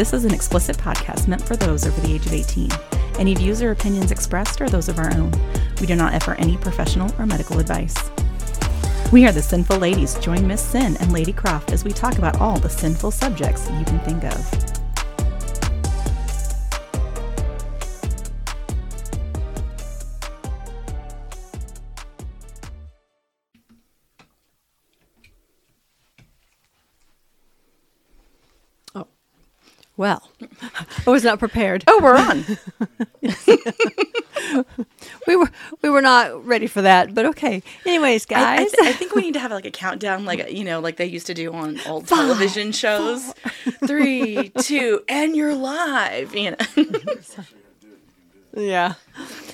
This is an explicit podcast meant for those over the age of 18. Any views or opinions expressed are those of our own. We do not offer any professional or medical advice. We are the Synful Ladies. Join Miss Syn and Lady Kroft as we talk about all the sinful subjects you can think of. I was not prepared. Oh, we're on. we were we were not ready for that, but okay. Anyways, I, I, guys, th- I think we need to have like a countdown, like you know, like they used to do on old television shows. Three, two, and you're live. You know, yeah.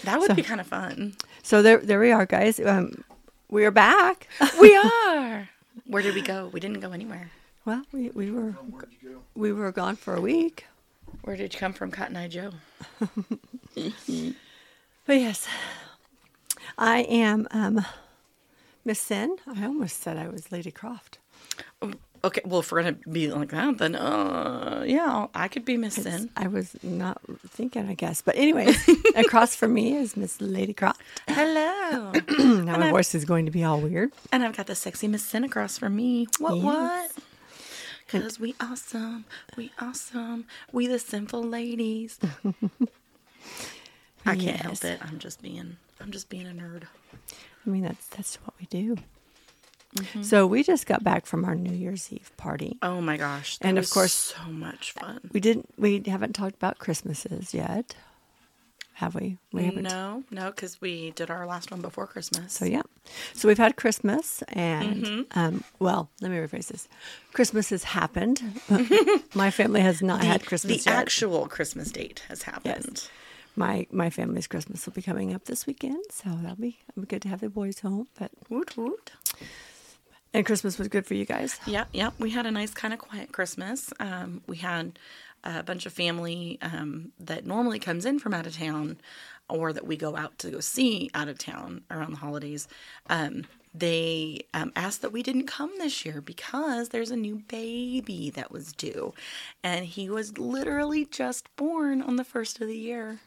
that would be kind of fun. So there there we are, guys. Um, we are back. We are. Where did we go? We didn't go anywhere. well, we, we were we were gone for a week, Where did you come from, Cotton Eye Joe? but yes, I am um, Miss Syn. I almost said I was Lady Kroft. Okay, well, if we're gonna be like that, then uh, yeah, I could be Miss Syn. I was not thinking, I guess. But anyway, across from me is Miss Lady Kroft. Hello, Now my voice is going to be all weird. and I've got the sexy Miss Syn across from me. What? Yes. What? Cause we awesome, we awesome, we the synful ladies. I can't help it. I'm just being, I'm just being a nerd. I mean, that's that's what we do. Mm-hmm. So we just got back from our New Year's Eve party. Oh my gosh! And of course- so much fun. We didn't. We haven't talked about Christmases yet, have we? We haven't. No, no, because we did our last one before Christmas. So yeah. So we've had Christmas, and Mm-hmm. um, well, let me rephrase this. Christmas has happened. my family has not the, had Christmas the yet. actual Christmas date has happened. my my family's Christmas will be coming up this weekend, so that'll be, it'll be good to have the boys home. But Woot woot. and Christmas was good for you guys. Yeah, yeah. We had a nice kind of quiet Christmas. Um, we had a bunch of family um, that normally comes in from out of town or that we go out to go see out of town around the holidays. Um, they um, asked that we didn't come this year because there's a new baby that was due. And he was literally just born on the first of the year.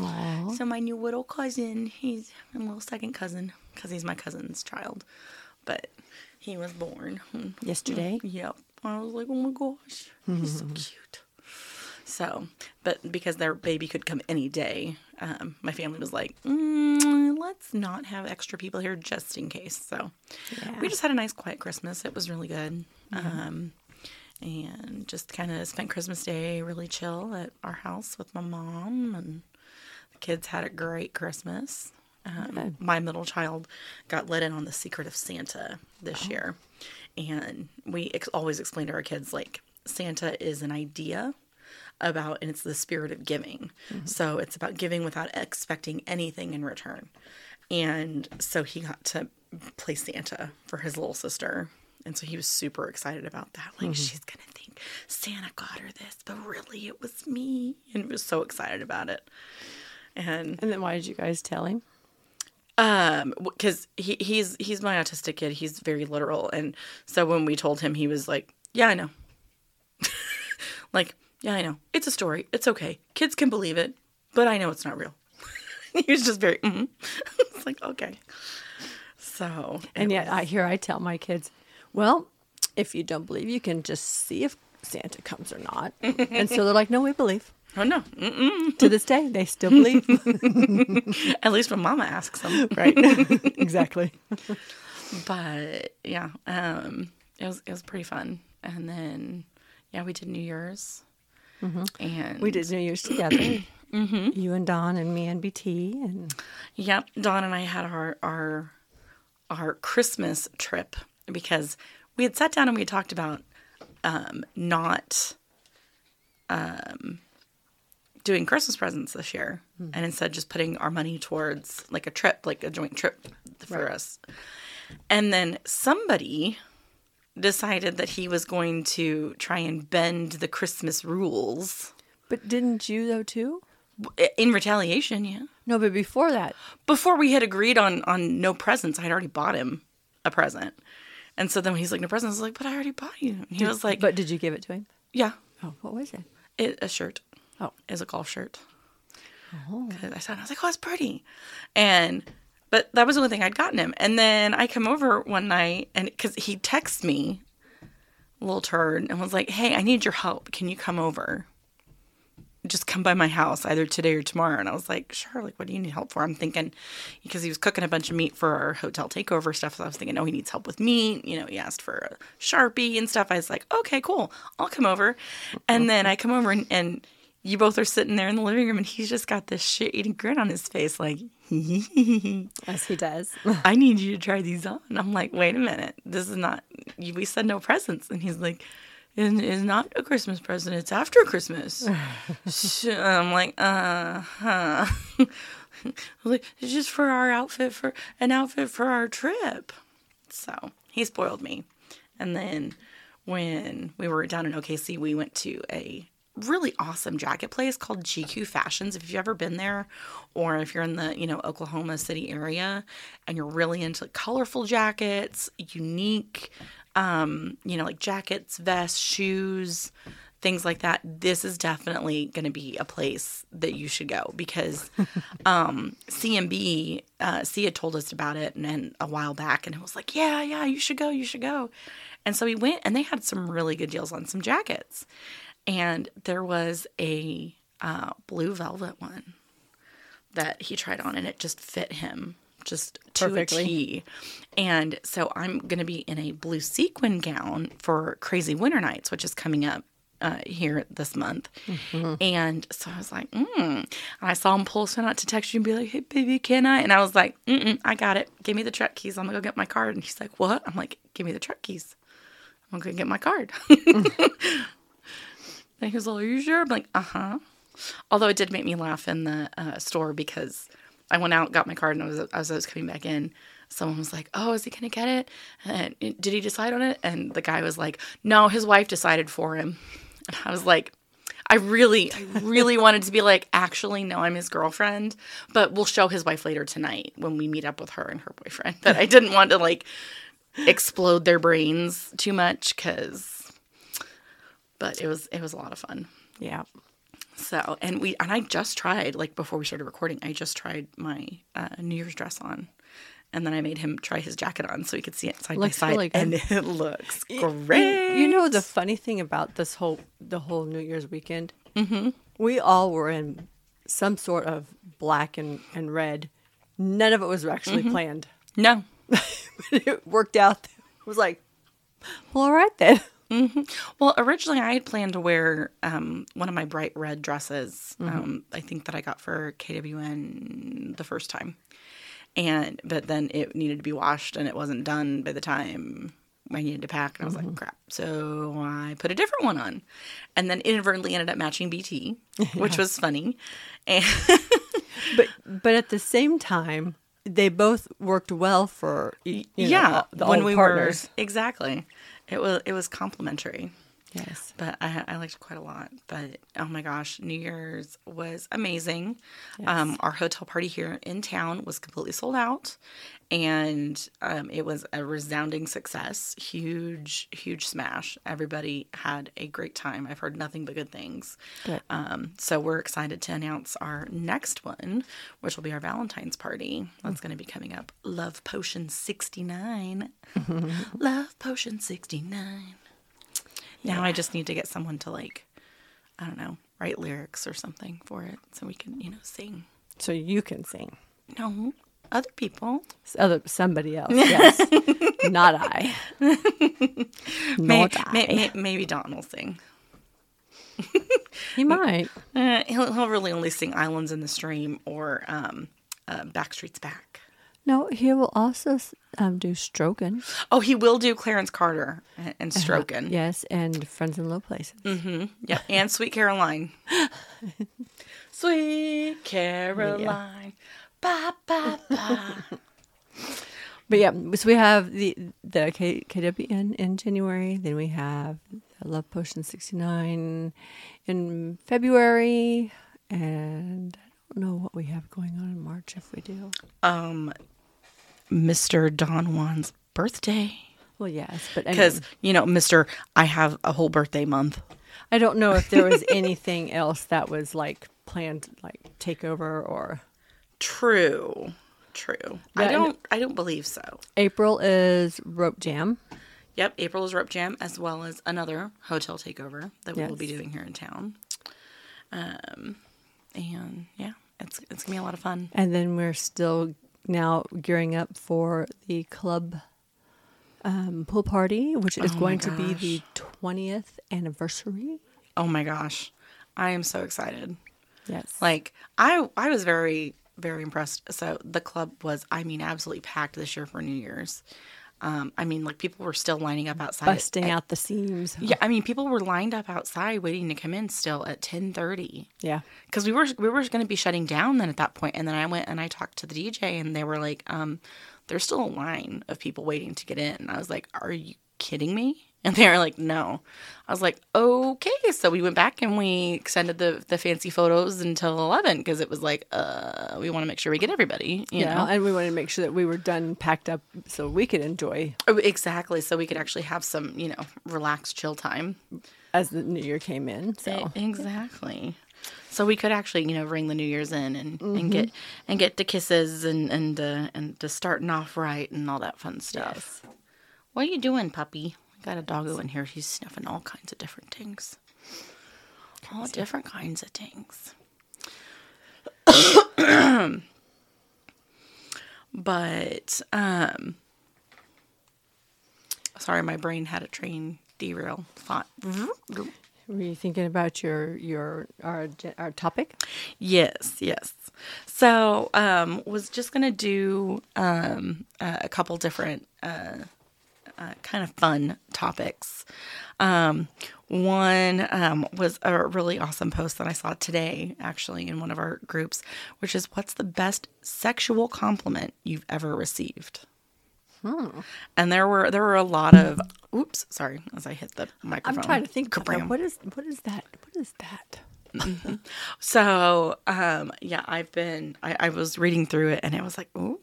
Aw. So my new little cousin, he's my little second cousin because he's my cousin's child, but he was born Yesterday. Yep. I was like, oh my gosh, he's so cute. So, but because their baby could come any day, um, my family was like, mm, let's not have extra people here just in case. So, Yeah. we just had a nice, quiet Christmas. It was really good. Um, and just kind of spent Christmas Day really chill at our house with my mom, and the kids had a great Christmas. Um, my middle child got let in on the secret of Santa this year, and we ex- always explain to our kids like Santa is an idea about, and it's the spirit of giving. So it's about giving without expecting anything in return. And so he got to play Santa for his little sister. And so he was super excited about that. Like, she's going to think Santa got her this, but really it was me. And he was so excited about it. And And then why did you guys tell him? um because he he's he's my autistic kid he's very literal and so when we told him he was like yeah i know like yeah i know it's a story it's okay kids can believe it but i know it's not real he was just very mm it's like okay so And yet, I hear I tell my kids, well, if you don't believe, you can just see if Santa comes or not. and so they're like, no, we believe. oh no Mm-mm. To this day, they still believe. at least when mama asks them, right. exactly. but yeah um it was it was pretty fun and then yeah we did new year's and We did New Year's together. mm-hmm. You and Don and me and BT. And Yep, Don and I had our our our Christmas trip because we had sat down and we had talked about um, not um, doing Christmas presents this year, and instead just putting our money towards like a trip, like a joint trip for us. And then somebody decided that he was going to try and bend the Christmas rules But didn't you, though, too? in retaliation. Yeah. No, but before that, before we had agreed on on no presents, I had already bought him a present. And so then when he's like, no presents, I was like, but I already bought you. And he was like, but did you give it to him? yeah. Oh, what was it? It, a shirt. Oh. Is a golf shirt. Oh. I saw it, I was like, oh, it's pretty. And, but that was the only thing I'd gotten him. And then I come over one night and because he texted me, little turd, and was like, hey, I need your help. Can you come over? Just come by my house either today or tomorrow. And I was like, sure. Like, what do you need help for? I'm thinking, because he was cooking a bunch of meat for our hotel takeover stuff. So I was thinking, oh, he needs help with meat. You know, he asked for a Sharpie and stuff. I was like, okay, cool. I'll come over. And then I come over and, and you both are sitting there in the living room and he's just got this shit eating grin on his face, like, As he does. I need you to try these on. I'm like, wait a minute. This is not, we said no presents. And he's like, it's not a Christmas present. It's after Christmas. So I'm like, uh huh. like, it's just for our outfit, for an outfit for our trip. So he spoiled me. And then when we were down in OKC, we went to a really awesome jacket place called GQ Fashions. If you've ever been there, or if you're in the you know Oklahoma City area, and you're really into colorful jackets, unique, um, you know like jackets, vests, shoes, things like that. This is definitely going to be a place that you should go because um, CMB, uh, Sia told us about it and, and a while back, and it was like, yeah, yeah, you should go, you should go. And so we went, and they had some really good deals on some jackets, and there was a uh, blue velvet one that he tried on, and it just fit him just to Perfectly. a T. And so I'm going to be in a blue sequin gown for Crazy Winter Nights, which is coming up uh, here this month. And so I was like, mm. And I saw him pull something out to text you and be like, hey, baby, can I? And I was like, mm I got it. Give me the truck keys. I'm going to go get my card. And he's like, what? I'm like, give me the truck keys. I'm going to get my card. and he was like, are you sure? I'm like, uh huh. Although it did make me laugh in the uh, store because I went out, got my card, and I was, as I was coming back in, someone was like, "Oh, is he gonna get it? And did he decide on it?" And the guy was like, "No, his wife decided for him." And I was like, I really, I really wanted to be like, actually, no, I'm his girlfriend, but we'll show his wife later tonight when we meet up with her and her boyfriend. But I didn't want to like explode their brains too much because, but it was it was a lot of fun. yeah. So, and we, and I just tried, like before we started recording, I just tried my uh, New Year's dress on. And then I made him try his jacket on so he could see it side Looks by side. really. And it looks great. You know the funny thing about this whole the whole New Year's weekend? Mm-hmm. We all were in some sort of black and, and red. None of it was actually planned. No. it worked out. It was like, well, all right then. Well, originally I had planned to wear um, one of my bright red dresses. Mm-hmm. Um, I think that I got for KWN the first time, and but then it needed to be washed and it wasn't done by the time I needed to pack. And I was Mm-hmm. like, crap. So I put a different one on, and then inadvertently ended up matching BT, which was funny. And But but at the same time, they both worked well for you know, yeah, the when old we partners. were exactly, it was it was complimentary. Yes. but I, I liked it quite a lot. But oh my gosh, New Year's was amazing. Um, our hotel party here in town was completely sold out, and um, it was a resounding success. Huge, huge smash. Everybody had a great time. I've heard nothing but good things. Good. Um, so we're excited to announce our next one, which will be our Valentine's party. That's going to be coming up. Love Potion 69. Love Potion 69. Now I just need to get someone to like, I don't know, write lyrics or something for it so we can, you know, sing. So you can sing. No, other people. Other somebody else, yes. Not I. Not I. may- may- maybe Don will sing. He might. Uh, he'll, he'll really only sing Islands in the Stream or um, uh, Backstreet's Back. No, he will also um, do Strokin. Oh, he will do Clarence Carter and, and Strokin. Yes, and Friends in Low Places. Mm-hmm. Yeah, and Sweet Caroline. Sweet Caroline. Ba, ba, ba. But yeah, so we have the the K, KWN in January. Then we have Love Potion 69 in February. And I don't know what we have going on in March if we do. um, Mr. Don Juan's birthday. Well, yes, but Because, mean, you know, Mr. I have a whole birthday month. I don't know if there was anything else that was like planned, like takeover or. True. True. Yeah, I don't I don't believe so. April is rope jam. Yep, April is Rope Jam as well as another hotel takeover that we will be doing here in town. Um and yeah, it's it's gonna be a lot of fun. And then we're still now gearing up for the club um, pool party, which is Oh going to be the 20th anniversary. Oh my gosh. I am so excited. Yes. Like I I was very very impressed. So the club was I mean absolutely packed this year for New Year's. Um I mean like people were still lining up outside busting at- out the seams. Yeah, I mean people were lined up outside waiting to come in still at 10:30. Yeah. because we were we were going to be shutting down then at that point and then i went and i talked to the dj and they were like um there's still a line of people waiting to get in and i was like are you kidding me and they were like no i was like okay so we went back and we extended the the fancy photos until 11 because it was like uh we want to make sure we get everybody you yeah. know And we wanted to make sure that we were done, packed up, so we could enjoy Oh, exactly so we could actually have some you know relaxed chill time as the new year came in. So Exactly. So we could actually, you know, ring the New Year's in and, and get and get to kisses and and uh, and to starting off right and all that fun stuff. What are you doing, puppy? Got a doggo in here. He's sniffing all kinds of different things. All different kinds of things. but um sorry, my brain had a train derail thought. were you thinking about your your our our topic? Yes, yes. So, um, was just gonna do um, a a couple different uh, uh, kind of fun topics. Um, one um, was a really awesome post that I saw today, actually, in one of our groups, which is "What's the best sexual compliment you've ever received?" And there were there were a lot of oops, sorry, as I hit the microphone. I'm trying to think. Kabram. What is what is that? What is that? So, um, yeah, I've been, I, I was reading through it and it was like, ooh,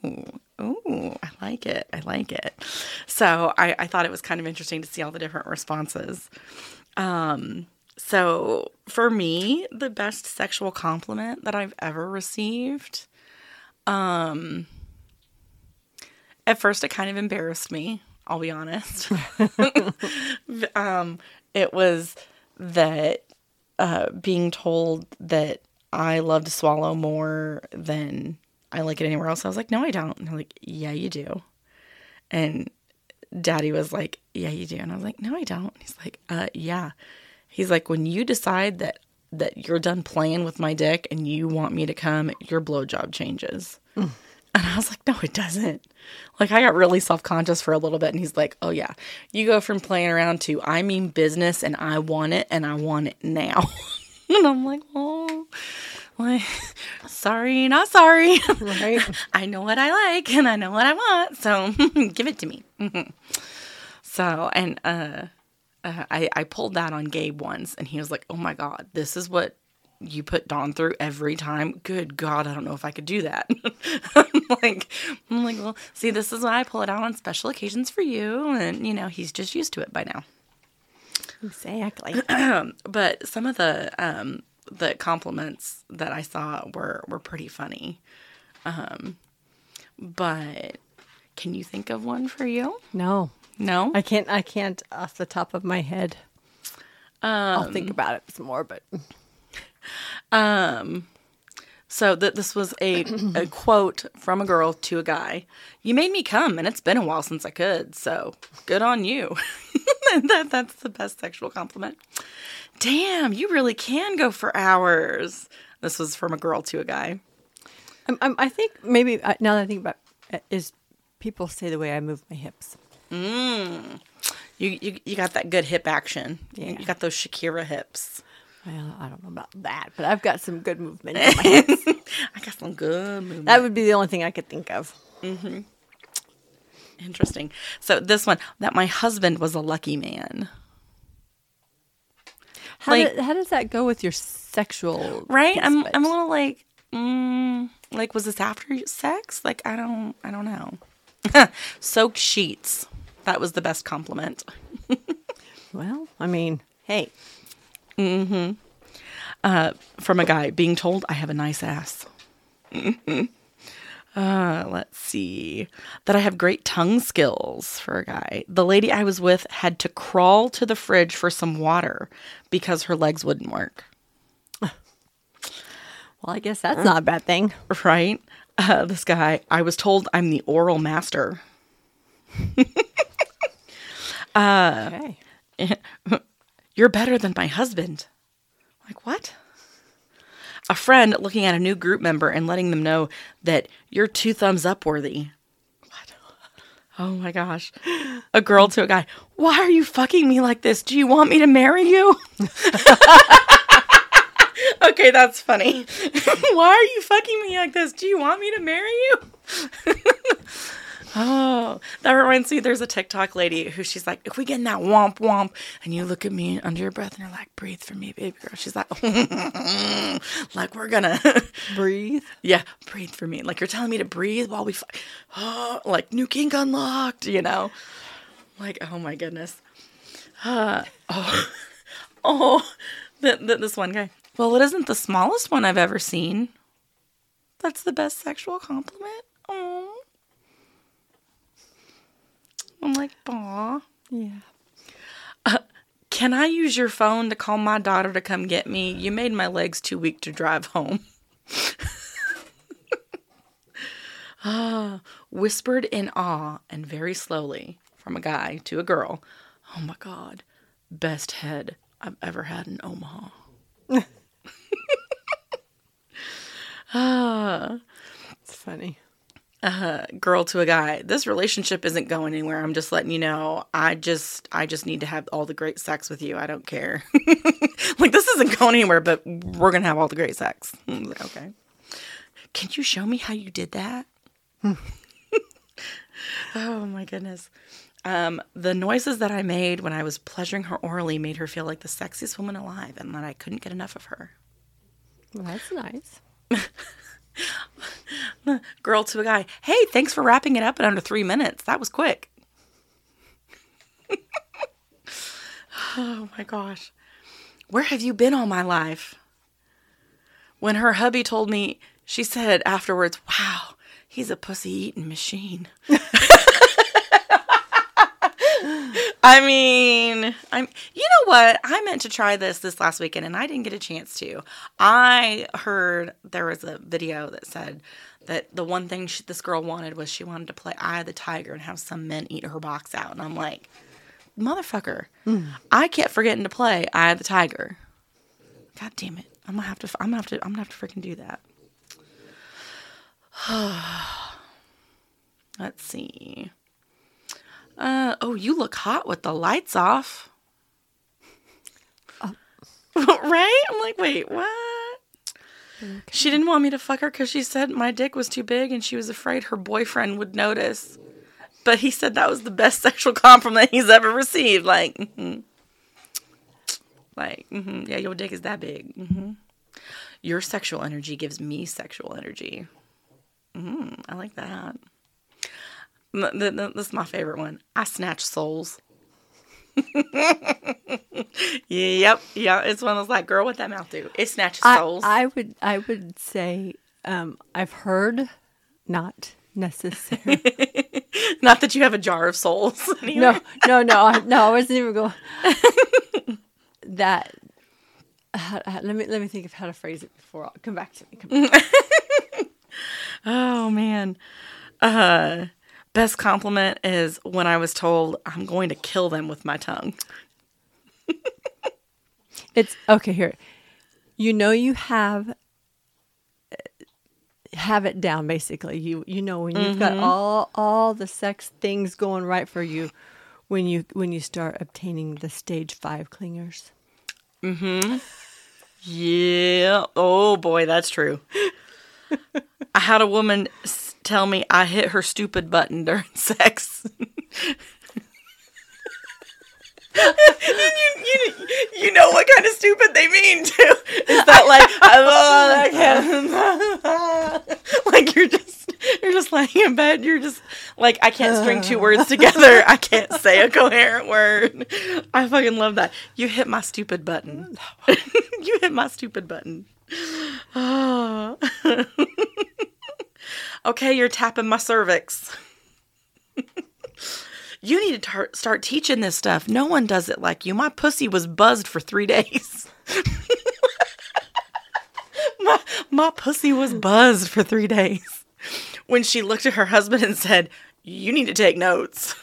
ooh, I like it. I like it. So I, I thought it was kind of interesting to see all the different responses. Um, so for me, the best sexual compliment that I've ever received, um, at first it kind of embarrassed me, I'll be honest. um, it was that uh, being told that I love to swallow more than I like it anywhere else. I was like, no, I don't. And they're like, yeah, you do. And daddy was like, yeah, you do. And I was like, no, I don't. He's like, uh, yeah. He's like, when you decide that that you're done playing with my dick and you want me to come, your blowjob changes. And I was like, no, it doesn't. Like, I got really self conscious for a little bit. And he's like, oh, yeah, you go from playing around to I mean business and I want it and I want it now. and I'm like, oh, like, sorry, not sorry. Right. I know what I like and I know what I want. So give it to me. so, and, uh, uh, I, I pulled that on Gabe once and he was like, oh my God, this is what you put Don through every time. Good God, I don't know if I could do that. I'm like, I'm like, well, see, this is why I pull it out on special occasions for you. And, you know, he's just used to it by now. Exactly. But some of the, um, the compliments that I saw were, were pretty funny. Um, but can you think of one for you? No, No? I can't. I can't off the top of my head. I'll think about it some more, but Um, so that this was a, a quote from a girl to a guy. You made me come, and it's been a while since I could. So good on you. that that's the best sexual compliment. Damn, you really can go for hours. This was from a girl to a guy. I think maybe uh, now that I think about it, is people say the way I move my hips. You you, you got that good hip action. Yeah. You got those Shakira hips. Well, I don't know about that, but I've got some good movement. in my hips. I got some good movement. that would be the only thing I could think of. Interesting. So this one that my husband was a lucky man. How, Like- how does that go with your sexual? right i'm i'm a little like mm, like was this after sex like i don't i don't know soaked sheets that was the best compliment Well, I mean, hey, Uh, from a guy being told I have a nice ass. Uh, let's see. That I have great tongue skills for a guy. The lady I was with had to crawl to the fridge for some water because her legs wouldn't work. Well, I guess that's not a bad thing. Right? Uh, this guy, I was told I'm the oral master. Okay. You're better than my husband. Like, what? A friend looking at a new group member and letting them know that you're two thumbs up worthy. What? Oh my gosh. A girl to a guy, why are you fucking me like this? Do you want me to marry you? okay, that's funny. why are you fucking me like this? Do you want me to marry you? Oh, that reminds me. There's a TikTok lady who she's like, if we get in that womp womp, and you look at me under your breath and you're like, breathe for me, baby girl. She's like, like we're gonna, Breathe. yeah, breathe for me. Like you're telling me to breathe while we, fi- oh, like new kink unlocked, you know? Like, oh my goodness. Uh, oh, oh, th- th- this one guy. Well, it isn't the smallest one I've ever seen. That's the best sexual compliment. I'm like, aw. Yeah. Can I use your phone to call my daughter to come get me? You made my legs too weak to drive home. ah, whispered in awe and very slowly from a guy to a girl. Oh my God, best head I've ever had in Omaha. Ah, It's funny. Girl to a guy this relationship isn't going anywhere. I'm just letting you know. I just i just need to have all the great sex with you. I don't care. Like this isn't going anywhere but we're gonna have all the great sex. Like, okay. Can you show me how you did that? Oh my goodness. Um, the noises that i made when i was pleasuring her orally made her feel like the sexiest woman alive and that i couldn't get enough of her. Well, that's nice. girl to a guy hey thanks for wrapping it up in under three minutes. That was quick. Oh my gosh. Where have you been all my life? When her hubby told me she said afterwards wow he's a pussy eating machine I mean, I'm. You know what? I meant to try this this last weekend, and I didn't get a chance to. I heard there was a video that said that the one thing she, this girl wanted was she wanted to play Eye of the Tiger and have some men eat her box out, and I'm like, motherfucker, hmm. I kept forgetting to play Eye of the Tiger. God damn it! I'm gonna have to. I'm gonna have to. I'm gonna have to freaking do that. Let's see. Uh, oh, you look hot with the lights off. right? I'm like, wait, what? She didn't want me to fuck her because she said my dick was too big and she was afraid her boyfriend would notice. But he said that was the best sexual compliment he's ever received. Like, mhm. like, mhm, yeah, your dick is that big. hmm Your sexual energy gives me sexual energy. Mm, I like that. Th- th- th- This is my favorite one. I snatch souls. yep, yeah. It's one of those like, girl, what that mouth do? It snatches I, souls. I would I would say um, I've heard, not necessary. Not that you have a jar of souls. no, no, no, I- no. I wasn't even going. that. how- let me let me think of how to phrase it before I'll come back to me. Come back. Oh man. Uh best compliment is when I was told I'm going to kill them with my tongue. It's okay here. You know you have have it down basically. You you know when you've got all all the sex things going right for you when you when you start obtaining the stage 5 clingers. Mhm. Yeah. Oh boy, that's true. I had a woman tell me I hit her stupid button during sex. You, you, you know what kind of stupid they mean too. Is that like I love that kind of- like you're just you're just laying in bed, you're just like, I can't string two words together. I can't say a coherent word. I fucking love that. You hit my stupid button. you hit my stupid button. Oh. okay, you're tapping my cervix. you need to tar- start teaching this stuff. No one does it like you. My pussy was buzzed for three days. my, my pussy was buzzed for three days. When she looked at her husband and said, You need to take notes.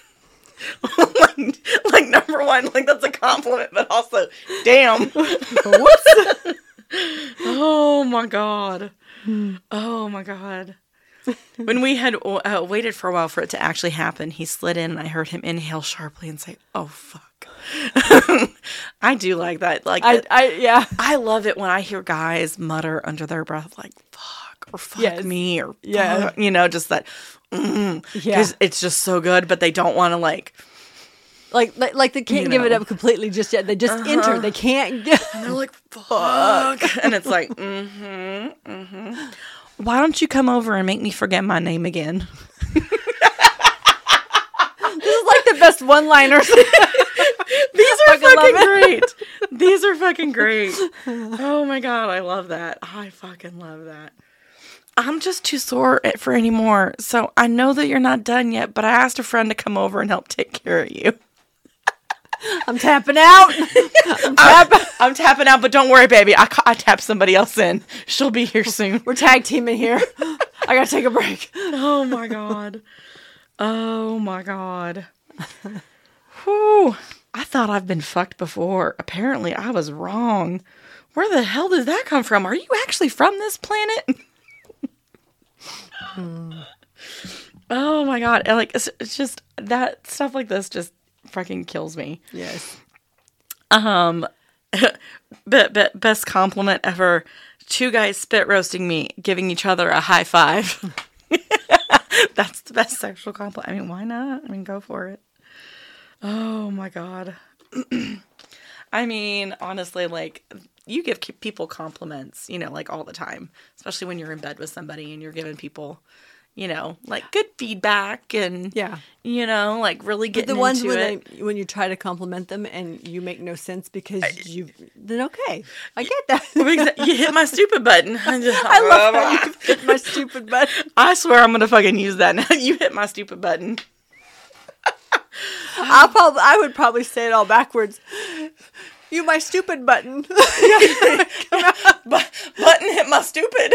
like, like, number one, like that's a compliment, but also, damn. oh my God. Oh my God. When we had uh, waited for a while for it to actually happen, he slid in and I heard him inhale sharply and say, Oh fuck. I do like that. Like, I, I, yeah. I love it when I hear guys mutter under their breath, like "fuck" or "fuck Yes. me" or Yeah. you know, just that. Mm, Yeah. it's just so good, but they don't want to like. Like, like, like they can't You give it know. Uh-huh. up completely just yet. They just enter. They can't get. And they're like, "Fuck," and it's like, mm-hmm, mm-hmm. Why don't you come over and make me forget my name again? This is like the best one-liners. These are fucking fucking great. These are fucking great. Oh my god, I love that. I fucking love that. I'm just too sore for any more. So I know that you're not done yet, but I asked a friend to come over and help take care of you. I'm tapping out. I'm tapping. I'm tapping out, but don't worry, baby. I, ca- I tap somebody else in. She'll be here soon. We're tag teaming here. I gotta take a break. Oh my god. Oh my god. Whew. I thought I've been fucked before. Apparently, I was wrong. Where the hell did that come from? Are you actually from this planet? Hmm. oh my god. Like it's, it's just that stuff like this just fucking kills me. Yes. Um, but, but best compliment ever. Two guys spit roasting me, giving each other a high five. That's the best sexual compliment. I mean, why not? I mean, go for it. Oh my god. I mean, honestly, like you give people compliments, you know, like all the time, especially when you're in bed with somebody and you're giving people, you know, like good feedback and Yeah. you know, like really getting the ones when it. they, when you try to compliment them and you make no sense because you then okay, I get that. You hit my stupid button. I, just, I love how you hit my stupid butt. I swear I'm gonna fucking use that now. You hit my stupid button. I probably I would probably say it all backwards. You my stupid button. But button hit my stupid.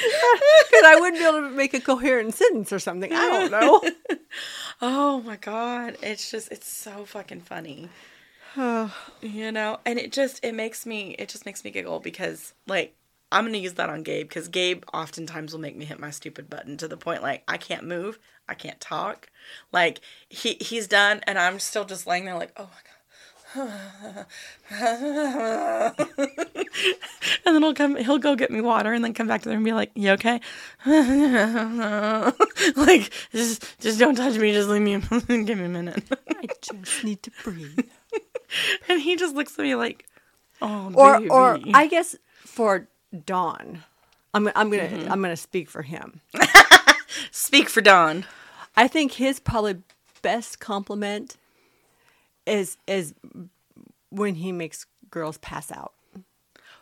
Because I wouldn't be able to make a coherent sentence or something. I don't know. oh my god, it's just it's so fucking funny. you know, and it just it makes me it just makes me giggle because like I'm gonna use that on Gabe because Gabe oftentimes will make me hit my stupid button to the point like I can't move, I can't talk, like he he's done and I'm still just laying there like oh my god. and then he'll come he'll go get me water and then come back to there and be like you okay like just just don't touch me just leave me give me a minute I just need to breathe. and he just looks at me like oh Or baby. or I guess for Don, I'm I'm gonna Mm-hmm. I'm gonna speak for him. speak for Don I think his probably best compliment is is when he makes girls pass out.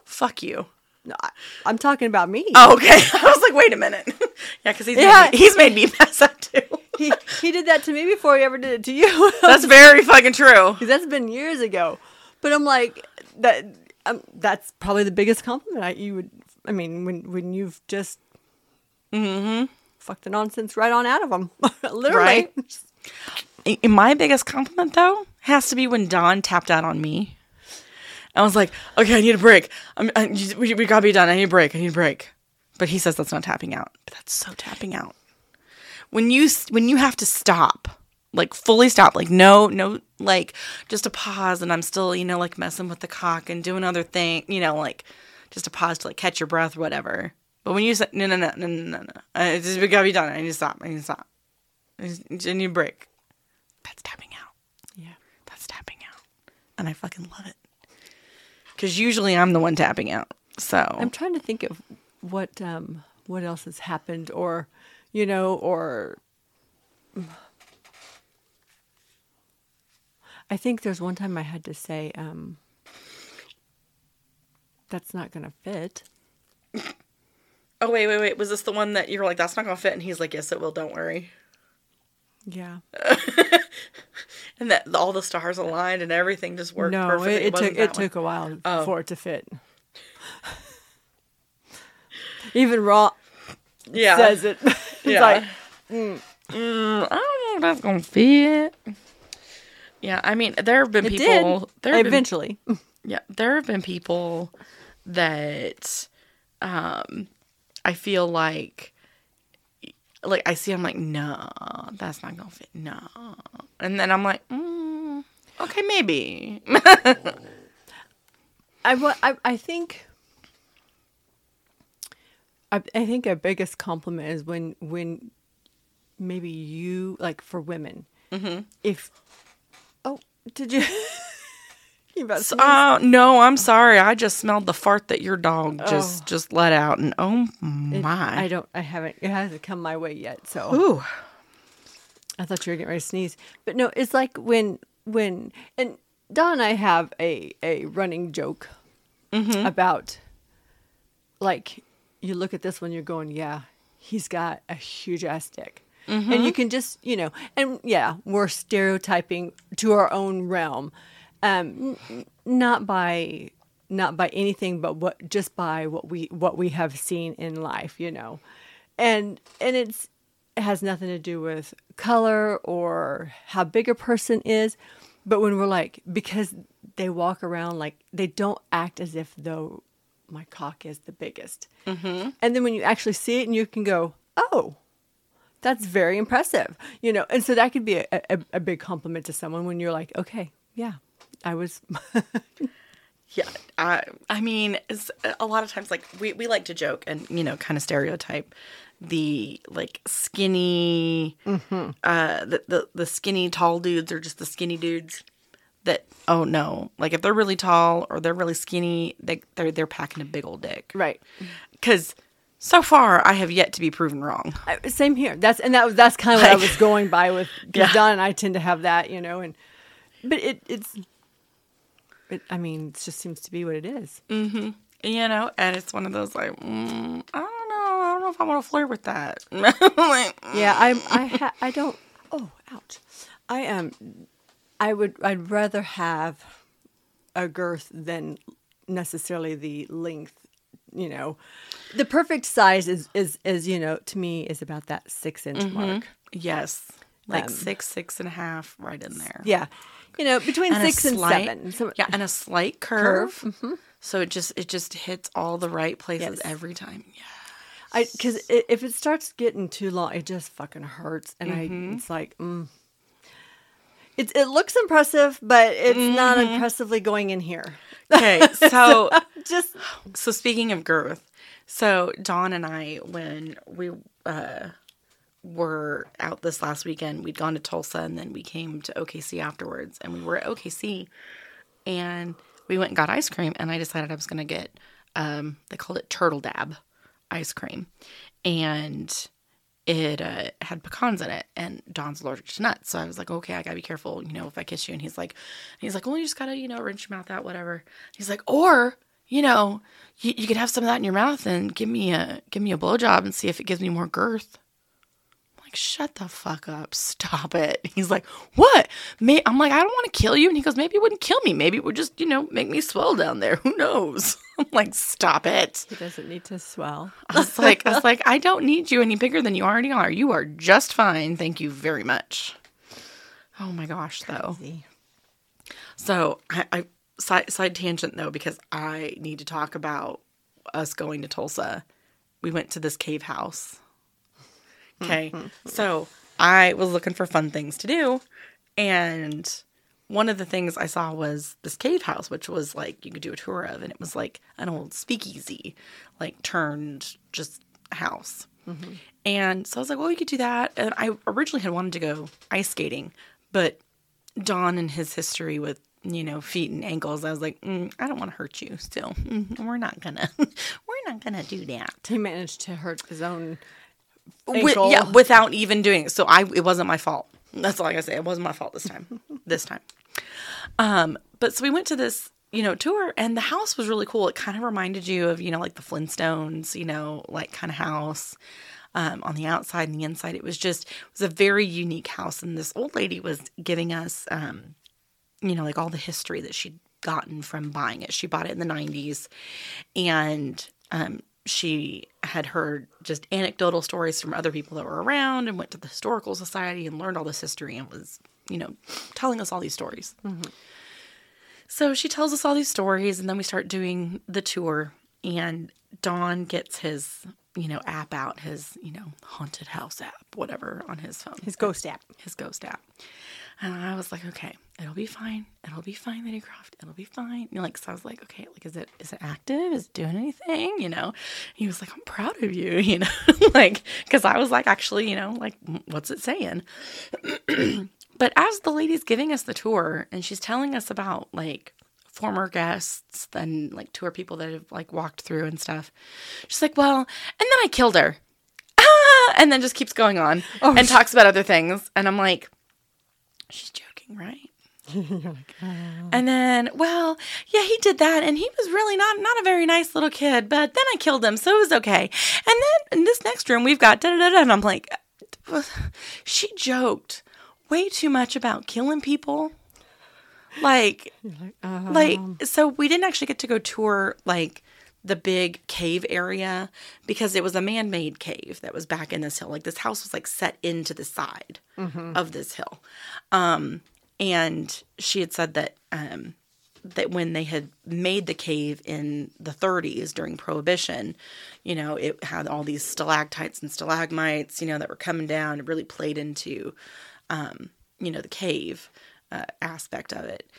fuck you No, I, I'm talking about me. oh, okay I was like wait a minute yeah because he's Yeah. made me, he's made me pass out too He he did that to me before he ever did it to you. that's very fucking true that's been years ago. But I'm like that. Um, that's probably the biggest compliment I, you would. I mean, when when you've just mm-hmm fucked the nonsense right on out of them, literally. Right. I- my biggest compliment though has to be when Don tapped out on me. I was like, okay, I need a break. I'm, I, we, we gotta be done. I need a break. I need a break. But he says that's not tapping out. But that's so tapping out. When you when you have to stop, like fully stop, like no no like just a pause, and I'm still you know like messing with the cock and doing other thing, you know like just a pause to like catch your breath or whatever. But when you say no no no no no no no, uh, just, we gotta be done. I need to stop. I need to stop. I just- I need a break. That's tapping out. Yeah. That's tapping out. And I fucking love it. Because usually I'm the one tapping out. So, I'm trying to think of what um what else has happened or you know or I think there's one time I had to say um that's not going to fit. Oh wait, wait, wait. Was this the one that you were like, "That's not gonna fit," and he's like, "Yes, it will. Don't worry." Yeah. And that all the stars aligned and everything just worked no, perfectly. it, it wasn't took it one. took a while Oh. for it to fit. Even Raw yeah. says it. it's Yeah. like Mm, I don't know if that's gonna fit. Yeah, I mean, there have been it people. did There have been, eventually. yeah, there have been people that, um, I feel like, like I see, I'm like, no, that's not gonna fit, no, and then I'm like, mm, okay, maybe. I, I, I think I, I think our biggest compliment is when when maybe you like for women Mm-hmm. if oh did you about So, uh, no, I'm sorry. I just smelled the fart that your dog just Oh. just let out, and oh It- my! I don't I haven't it hasn't come my way yet so Ooh, I thought you were getting ready to sneeze but no it's like when when and Don and I have a a running joke Mm-hmm. about like you look at this one you're going yeah he's got a huge ass dick Mm-hmm. and you can just you know and yeah we're stereotyping to our own realm um n- not by not by anything but what just by what we what we have seen in life you know? And and it's it has nothing to do with color or how big a person is but when we're like because they walk around like they don't act as if though my cock is the biggest. Mm-hmm. and then when you actually see it and you can go oh that's very impressive you know? And so that could be a, a, a big compliment to someone when you're like okay yeah i was yeah. I I mean, a lot of times, like we we like to joke and you know, kind of stereotype the like skinny, Mm-hmm. uh, the, the the skinny tall dudes are just the skinny dudes. That oh no, like if they're really tall or they're really skinny, they they're they're packing a big old dick. right Because so far, I have yet to be proven wrong. I- same here that's and that was that's kind of what i was going by with Yeah. don and i tend to have that you know and but it it's it, i mean it just seems to be what it is Mm-hmm. you know, and it's one of those like, mm, I don't know, I don't know if I want to flirt with that. like, Yeah, I I ha- I don't. Oh, ouch! I am. I would. I'd rather have a girth than necessarily the length. You know, the perfect size is is is you know to me is about that six inch mark. yes, like Um, six, six and a half, right in there. Yeah, you know between And six and slight- seven. So, yeah, and a slight curve. Curve, So it just it just hits all the right places Yes. every time. Yeah. I because if it starts getting too long, it just fucking hurts, and Mm-hmm. I it's like. Mm. It, it looks impressive, but it's not Mm-hmm. impressively going in here. Okay, so Just so speaking of girth, so Don and I, when we uh, were out this last weekend, we'd gone to Tulsa and then we came to OKC afterwards, and we were at OKC, and we went and got ice cream, and I decided I was gonna get, um, they called it turtle dab ice cream, and it uh, had pecans in it, and Don's allergic to nuts. So I was like, okay, I gotta be careful, you know, if I kiss you. And he's like, he's like, well, you just gotta, you know, rinse your mouth out, whatever. He's like, or you know, you, you could have some of that in your mouth and give me a give me a blowjob and see if it gives me more girth. Shut the fuck up, stop it. He's like, what? May I'm like, I don't want to kill you, and he goes, maybe it wouldn't kill me, maybe it would just, you know, make me swell down there. Who knows? I'm like, stop it. He doesn't need to swell. I was like, I was like, I don't need you any bigger than you already are. You are just fine. Thank you very much. Oh my gosh, though. So I, I side, side tangent though because I need to talk about us going to Tulsa. We went to this cave house. Okay, so I was looking for fun things to do, and one of the things I saw was this cave house, which was like you could do a tour of, and it was like an old speakeasy, like turned just house. And so I was like, well, we could do that. And I originally had wanted to go ice skating, but Don and his history with you know, feet and ankles. I was like, mm, I don't want to hurt you. Still, mm, we're not gonna, we're not gonna do that. He managed to hurt his own Wi- ankle. yeah, without even doing it. So I, it wasn't my fault. That's all I gotta say. It wasn't my fault this time. this time. Um, but so we went to this, you know, tour, and the house was really cool. It kind of reminded you of, you know, like the Flintstones, you know, like kind of house. Um, on the outside and the inside, it was just it was a very unique house. And this old lady was giving us, um, you know, like all the history that she'd gotten from buying it. She bought it in the 90s and um, she had heard just anecdotal stories from other people that were around and went to the historical society and learned all this history and was, you know, telling us all these stories. So she tells us all these stories and then we start doing the tour and Don gets his, you know, app out, his, you know, haunted house app, whatever on his phone his ghost app. his ghost app. And I was like, okay, it'll be fine. It'll be fine, Lady Kroft. It'll be fine. Know, like, so I was like, okay, like, is it is it active? Is it doing anything? You know? He was like, I'm proud of you. You know, like, because I was like, actually, you know, like, what's it saying? but as the lady's giving us the tour and she's telling us about like former guests and like tour people that have like walked through and stuff, she's like, well, and then I killed her. Ah! And then just keeps going on and talks about other things. And I'm like, she's joking, right? Oh and then, well, yeah, he did that, and he was really not not a very nice little kid. But then I killed him, so it was okay. And then in this next room, we've got da da da, and I'm like, she joked way too much about killing people. Like, like, um. so we didn't actually get to go tour like the big cave area because it was a man-made cave that was back in this hill. Like this house was like set into the side of this hill. Um, and she had said that um, that when they had made the cave in the 30s during Prohibition, you know, it had all these stalactites and stalagmites, you know, that were coming down. It really played into, um, you know, the cave uh, aspect of it.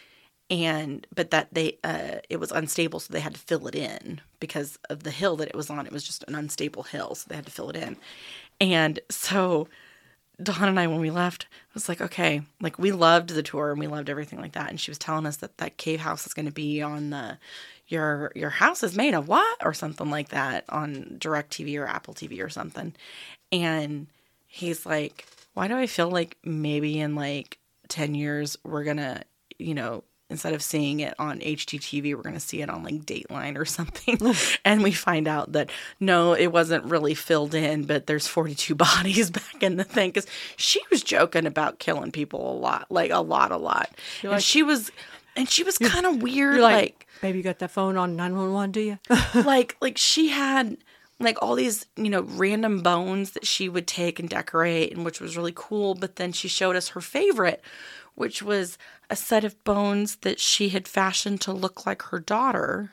And but that they uh, it was unstable, so they had to fill it in because of the hill that it was on. It was just an unstable hill, so they had to fill it in. And so Don and I, when we left, was like, okay, like we loved the tour and we loved everything like that. And she was telling us that that cave house is going to be on the your your house is made of what or something like that on Direct TV or Apple TV or something. And he's like, why do I feel like maybe in like ten years we're gonna, you know, instead of seeing it on HGTV, we're going to see it on like Dateline or something. and we find out that no, it wasn't really filled in, but there's 42 bodies back in the thing. Because she was joking about killing people a lot, like a lot, a lot. and like- she was, and she was kind of weird, You're like, like, baby, you got that phone on 911, do you? like, like she had like all these, you know, random bones that she would take and decorate, and which was really cool. But then she showed us her favorite, which was a set of bones that she had fashioned to look like her daughter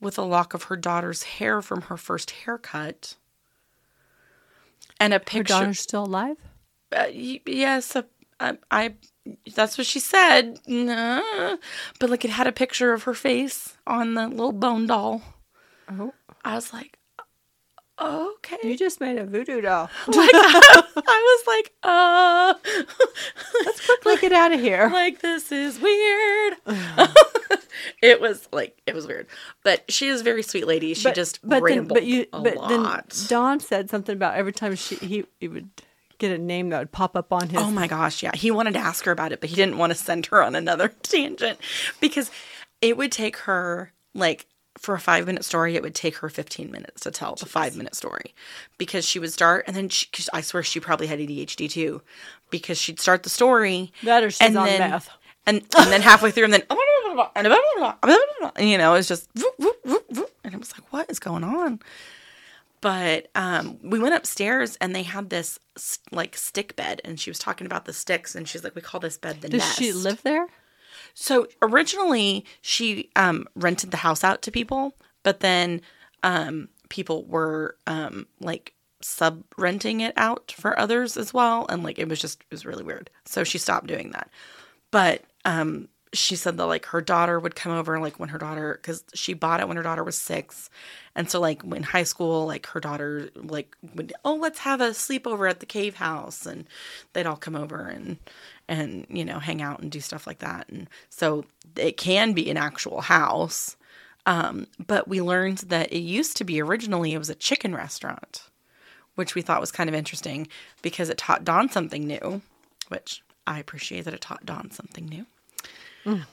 with a lock of her daughter's hair from her first haircut. And a picture. daughter's still alive? Uh, yes, uh, I, I. That's what she said. Nah. But like, it had a picture of her face on the little bone doll. Oh. I was like, okay. You just made a voodoo doll. like I was like, uh, let's Quickly get out of here. like this is weird. it was like it was weird, but she is a very sweet lady. She just but then, rambled but you, a but lot. then Don said something about every time she he, he would get a name that would pop up on his. Oh my gosh, yeah. He wanted to ask her about it, but he didn't want to send her on another tangent because it would take her like for a five minute story, it would take her 15 minutes to tell the five minute story because she would start and then she, 'cause I swear she probably had ADHD too because she'd start the story. That or she's on meth. And, and then halfway through, and then, and, you know, it's just, and it was like, what is going on? But um, we went upstairs and they had this like stick bed, and she was talking about the sticks, and she's like, we call this bed the Does nest. she live there? So originally, she um, rented the house out to people, but then um, people were um, like sub renting it out for others as well, and like it was just it was really weird. So she stopped doing that. But um, she said that like her daughter would come over like when her daughter because she bought it when her daughter was six and so like in high school like her daughter like would oh let's have a sleepover at the cave house and they'd all come over and and you know hang out and do stuff like that and so it can be an actual house um, but we learned that it used to be originally it was a chicken restaurant which we thought was kind of interesting because it taught Don something new, which I appreciate that it taught Don something new.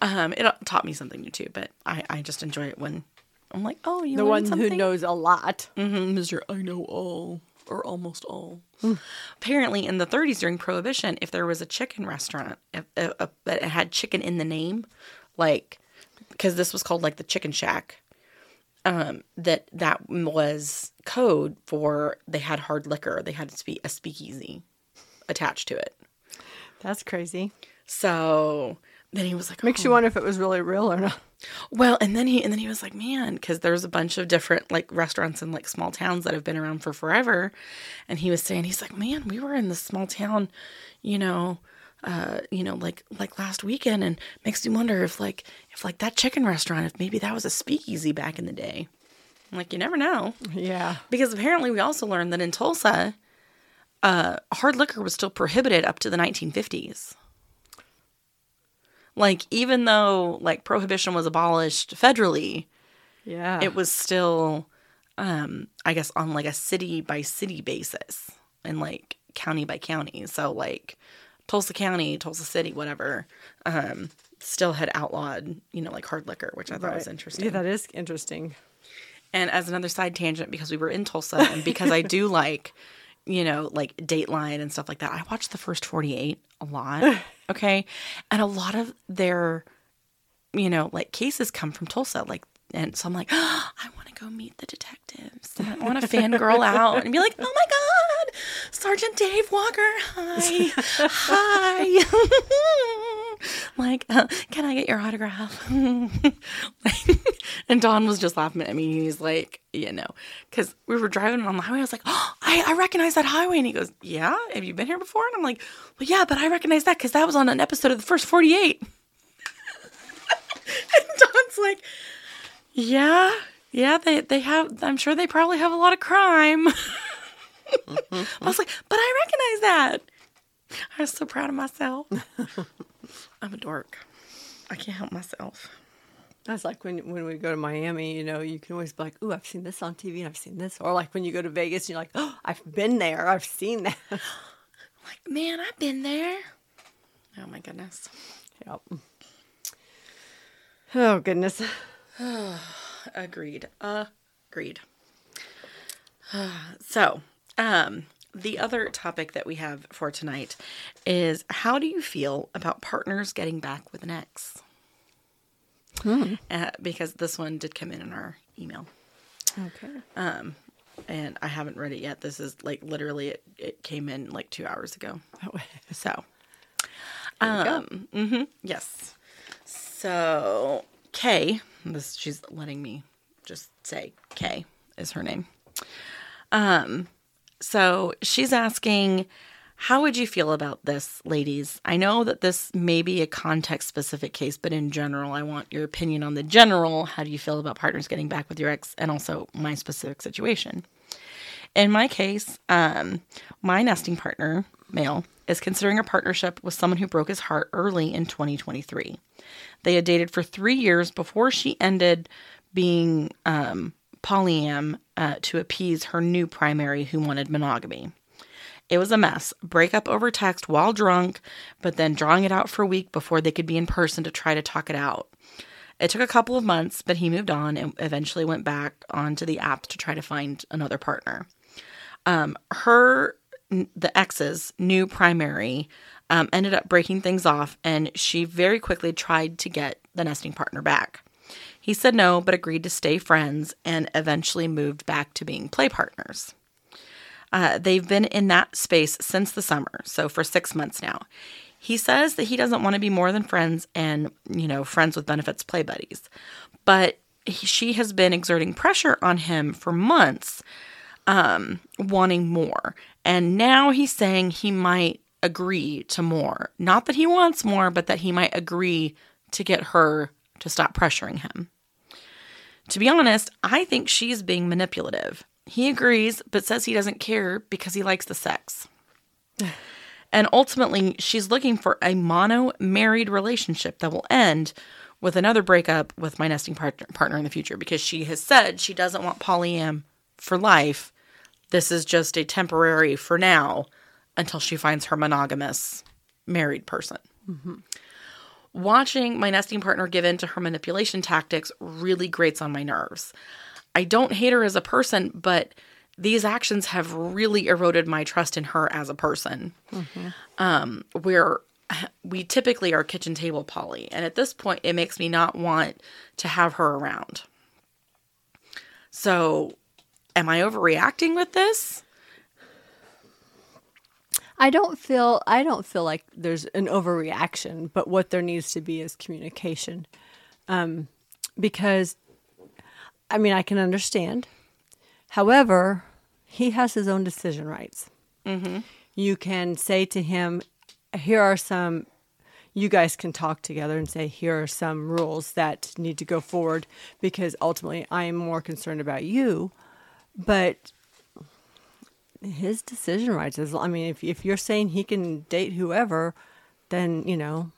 Um, it taught me something new too, but I, I just enjoy it when I'm like, oh, you know, The one something? who knows a lot. Mhm, Mr. I know all or almost all. Mm. Apparently, in the 30s during Prohibition, if there was a chicken restaurant if, if, if, that had chicken in the name, like because this was called like the Chicken Shack, um, that that was code for they had hard liquor. They had to be a speakeasy attached to it. That's crazy. So then he was like, Makes "Oh, you wonder if it was really real or not. Well, and then he and then he was like, man, because there's a bunch of different like restaurants in like small towns that have been around for forever, and he was saying he's like, man, we were in this small town, you know, uh, you know, like like last weekend, and makes me wonder if like if like that chicken restaurant, if maybe that was a speakeasy back in the day. I'm like, you never know, Yeah. because apparently we also learned that in Tulsa, uh, hard liquor was still prohibited up to the 1950s. Like even though like prohibition was abolished federally, Yeah. it was still um I guess on like a city by city basis and like county by county. So like Tulsa County, Tulsa City, whatever, um still had outlawed, you know, like hard liquor, which I thought was interesting. Yeah, that is interesting. And as another side tangent, because we were in Tulsa and because I do like, you know, like Dateline and stuff like that, I watched the first 48 a lot. Okay. And a lot of their, you know, like cases come from Tulsa. Like, and so I'm like, I want to go meet the detectives. And I want to fangirl out and be like, oh my God, Sergeant Dave Walker. Hi. Hi. like, uh, can I get your autograph? and Don was just laughing at me. He's like, you know, because we were driving on the highway. I was like, oh, I, I recognize that highway. And he goes, yeah, have you been here before? And I'm like, well, yeah, but I recognize that because that was on an episode of the first 48. and Don's like, yeah, yeah, they, they have, I'm sure they probably have a lot of crime. I was like, but I recognize that. I was so proud of myself. I'm a dork. I can't help myself. That's like when when we go to Miami, you know, you can always be like, "Ooh, I've seen this on TV, and I've seen this," or like when you go to Vegas, you're like, "Oh, I've been there, I've seen that." Like, man, I've been there. Oh my goodness. yep. Oh goodness. Agreed. Agreed. so, um, the other topic that we have for tonight is how do you feel about partners getting back with an ex? Uh, because this one did come in in our email. Okay. and I haven't read it yet. This is like literally it, it came in like two hours ago. So, um, mhm, yes. So Kay, this she's letting me just say Kay is her name. Um, so she's asking, how would you feel about this, ladies? I know that this may be a context specific case, but in general, I want your opinion on the general. How do you feel about partners getting back with your ex, and also my specific situation? In my case, um, my nesting partner, male, is considering a partnership with someone who broke his heart early in 2023. They had dated for three years before she ended being um, polyam uh, to appease her new primary who wanted monogamy. It was a mess. Breakup over text while drunk, but then drawing it out for a week before they could be in person to try to talk it out. It took a couple of months, but he moved on and eventually went back onto the apps to try to find another partner. Um, her, the ex's new primary, um, ended up breaking things off, and she very quickly tried to get the nesting partner back. He said no, but agreed to stay friends and eventually moved back to being play partners. Uh, they've been in that space since the summer, so for six months now. He says that he doesn't want to be more than friends and, you know, friends with benefits play buddies. But he, she has been exerting pressure on him for months, um, wanting more. And now he's saying he might agree to more. Not that he wants more, but that he might agree to get her to stop pressuring him. To be honest, I think she's being manipulative. He agrees, but says he doesn't care because he likes the sex. and ultimately, she's looking for a mono married relationship that will end with another breakup with my nesting partner, partner in the future because she has said she doesn't want polyam for life. This is just a temporary for now until she finds her monogamous married person. Mm-hmm. Watching my nesting partner give in to her manipulation tactics really grates on my nerves. I don't hate her as a person, but these actions have really eroded my trust in her as a person. Um, where we typically are kitchen table poly, and at this point, it makes me not want to have her around. So, am I overreacting with this? I don't feel I don't feel like there's an overreaction, but what there needs to be is communication. Um, because I mean, I can understand. However, he has his own decision rights. You can say to him, "Here are some." You guys can talk together and say, "Here are some rules that need to go forward," because ultimately, I am more concerned about you. But his decision rights is i mean if, if you're saying he can date whoever then you know.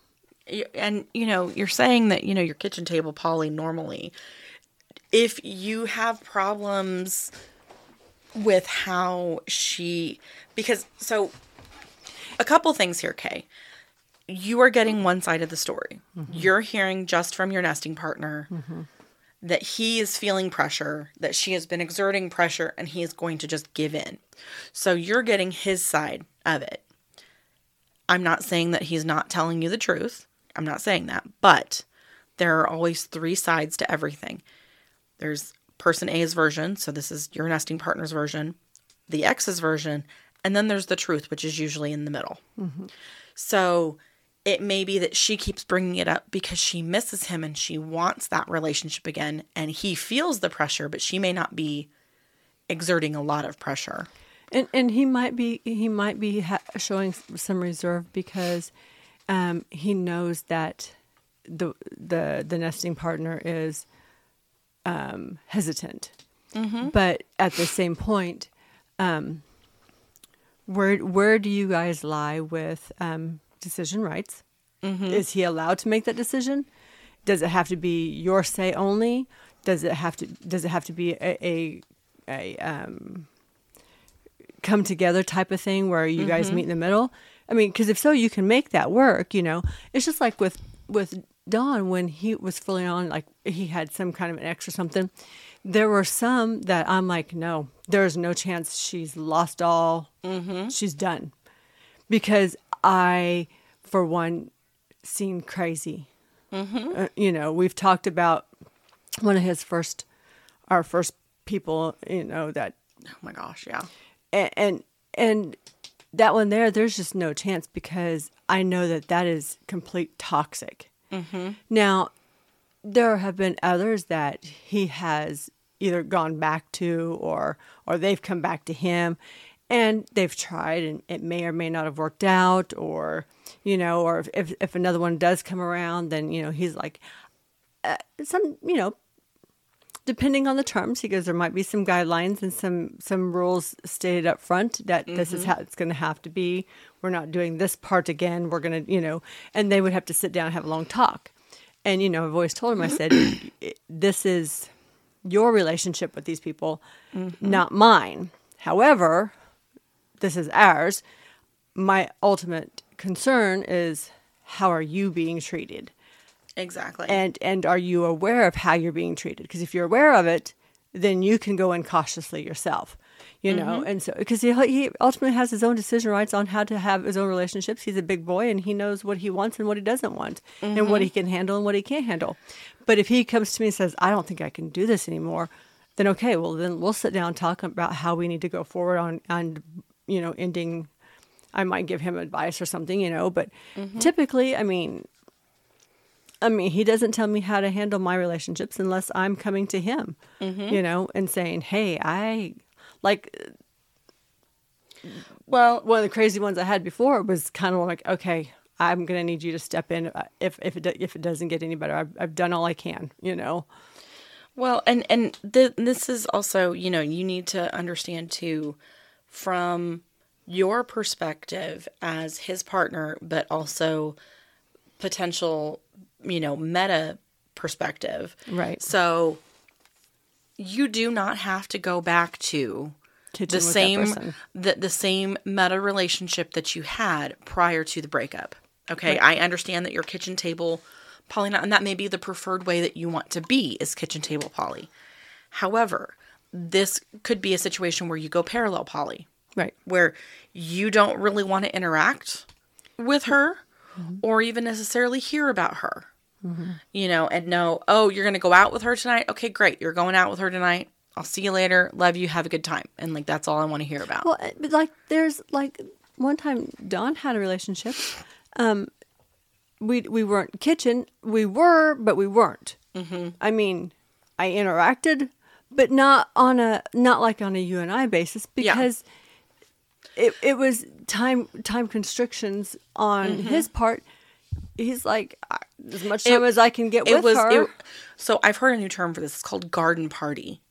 And you know you're saying that you know your kitchen table poly normally if you have problems with how she because so a couple things here kay. You are getting one side of the story. Mm-hmm. You're hearing just from your nesting partner mm-hmm. That he is feeling pressure that she has been exerting pressure and he is going to just give in so you're getting his side of it I'm not saying that he's not telling you the truth. I'm not saying that. But there are always three sides to everything. There's person A's version, so this is your nesting partner's version, the ex's version, and then there's the truth, which is usually in the middle. Mm-hmm. So it may be that she keeps bringing it up because she misses him and she wants that relationship again, and he feels the pressure, but she may not be exerting a lot of pressure. and and he might be he might be ha- showing some reserve because um he knows that the the the nesting partner is um hesitant but at the same point um where where do you guys lie with um decision rights. Mm-hmm. Is he allowed to make that decision? Does it have to be your say only? Does it have to does it have to be a a, a um come together type of thing where you guys mm-hmm. meet in the middle? I mean because if so you can make that work you know? It's just like with with don when he was fully on like he had some kind of an ex or something there were some that i'm like no there's no chance she's lost all. Mm-hmm. She's done. Because i for one seem crazy. Uh, you know we've talked about one of his first our first people you know that Oh my gosh, yeah. and and, and that one there there's just no chance because i know that that is complete toxic. Now there have been others that he has either gone back to or or they've come back to him and they've tried and it may or may not have worked out or you know or if if, if another one does come around then you know he's like uh, some you know depending on the terms he goes there might be some guidelines and some some rules stated up front that this is how it's going to have to be. We're not doing this part again. We're going to you know and they would have to sit down and have a long talk. And you know i've always told him i said this is your relationship with these people not mine. However this is ours my ultimate concern is how are you being treated? Exactly. and and are you aware of how you're being treated? Because if you're aware of it then you can go in cautiously yourself you know? Mm-hmm. And so because he, he ultimately has his own decision rights on how to have his own relationships. He's a big boy and he knows what he wants and what he doesn't want and what mm-hmm. he can handle and what he can't handle. But if he comes to me and says i don't think i can do this anymore then okay well then we'll sit down and talk about how we need to go forward on on you know ending i might give him advice or something you know but typically i mean I mean, he doesn't tell me how to handle my relationships unless I'm coming to him, you know, and saying, "Hey, I like." well, One of the crazy ones I had before was kind of like, "Okay, I'm gonna need you to step in uh, if if it if it doesn't get any better. I've I've done all I can, you know. Well, and and th- this is also, you know, you need to understand too, from your perspective as his partner, but also potential, you know, meta perspective. Right. So you do not have to go back to Kitchen the same the, the same meta relationship that you had prior to the breakup. Okay, I understand that your kitchen table poly, and that may be the preferred way that you want to be is kitchen table poly. However, this could be a situation where you go parallel poly, Right. where you don't really want to interact with her or even necessarily hear about her. You know, and know, oh, you're going to go out with her tonight? Okay, great. You're going out with her tonight. I'll see you later. Love you. Have a good time. And like, that's all I want to hear about. Well, uh, but like there's like one time Don had a relationship. Um, we we weren't kitchen. We were, but we weren't. Mm-hmm. I mean, I interacted, but not on a not like on a you and I basis Yeah. because it it was time time constrictions on Mm-hmm. his part. He's like as much time as I can get it with was her. it, so i've heard a new term for this it's called garden party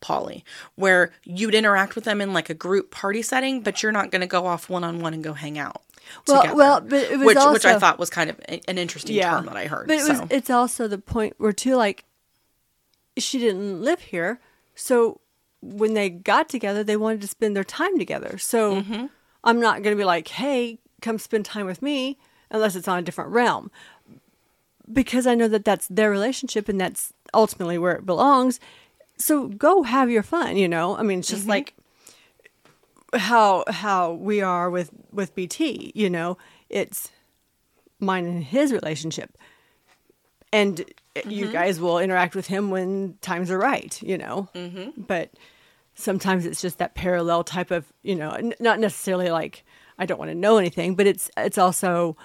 poly where you'd interact with them in like a group party setting but you're not going to go off one-on-one and go hang out Well- together. well, but it was which which i thought was kind of an interesting term that i heard But it was it's also the point where too like she didn't live here, so when they got together, they wanted to spend their time together. So Mm-hmm. I'm not going to be like, "Hey, come spend time with me," unless it's on a different realm, because I know that that's their relationship and that's ultimately where it belongs. So go have your fun, you know. I mean, it's just Mm-hmm. like how how we are with with BT, you know. It's mine and his relationship. And you guys will interact with him when times are right, you know. Mm-hmm. But sometimes it's just that parallel type of, you know, n- not necessarily like I don't want to know anything, but it's it's also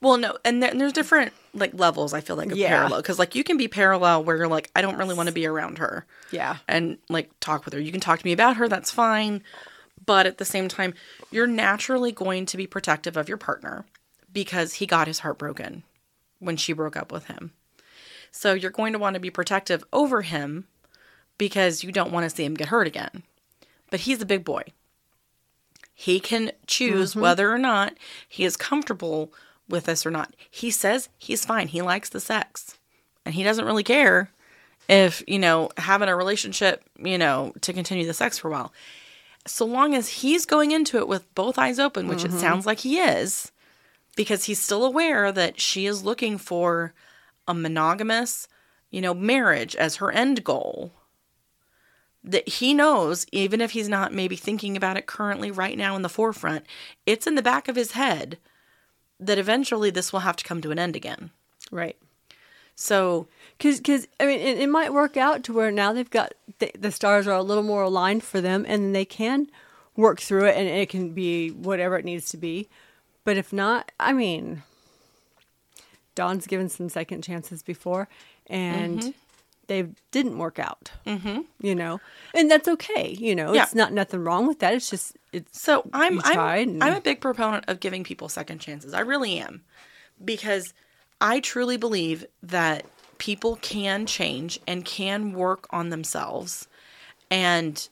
Well, no, and, there, and there's different like levels. I feel like of Yeah. parallel because like you can be parallel where you're like, I don't really want to be around her, Yeah. and like talk with her. You can talk to me about her, that's fine, but at the same time, you're naturally going to be protective of your partner because he got his heart broken when she broke up with him. So you're going to want to be protective over him because you don't want to see him get hurt again. But he's a big boy. He can choose mm-hmm. whether or not he is comfortable with this or not. He says he's fine. He likes the sex. And he doesn't really care if, you know, having a relationship, you know, to continue the sex for a while. So long as he's going into it with both eyes open, which it mm-hmm. sounds like he is, because he's still aware that she is looking for a monogamous, you know, marriage as her end goal that he knows, even if he's not maybe thinking about it currently right now in the forefront, it's in the back of his head that eventually this will have to come to an end again. right. So, Because, cause, I mean, it, it might work out to where now they've got the, the stars are a little more aligned for them, and they can work through it, and it can be whatever it needs to be. But if not, I mean, Don's given some second chances before, and Mm-hmm. they didn't work out. Mm-hmm. You know, and that's okay. You know, Yeah. it's not nothing wrong with that. It's just it's so I'm I'm, and- I'm a big proponent of giving people second chances. I really am. Because I truly believe that people can change and can work on themselves and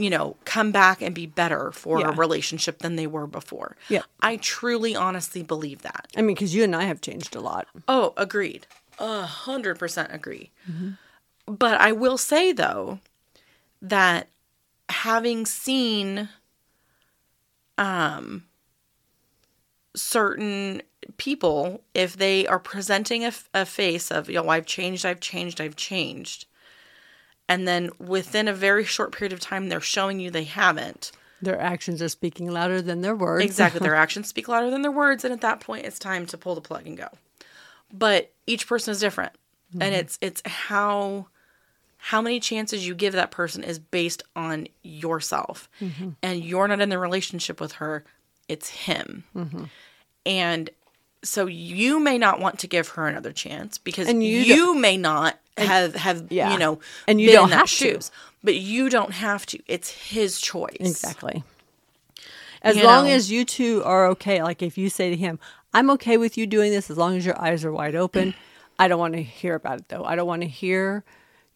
you know, come back and be better for Yeah. a relationship than they were before. Yeah. I truly honestly believe that. I mean, because you and I have changed a lot. Oh, agreed. A hundred percent agree. But I will say though that having seen um certain people if they are presenting a face of you know I've changed I've changed I've changed and then within a very short period of time they're showing you they haven't. Their actions are speaking louder than their words. Exactly. Their actions speak louder than their words, and at that point, it's time to pull the plug and go. But each person is different, and mm-hmm. it's it's how how many chances you give that person is based on yourself, mm-hmm. and you're not in the relationship with her; it's him, mm-hmm. and so you may not want to give her another chance because And you you, may not have have Yeah. you know And you been don't have to. but you don't have to. It's his choice Exactly. As You long know? as you two are okay, like if you say to him, "I'm okay with you doing this as long as your eyes are wide open," I don't want to hear about it though. I don't want to hear,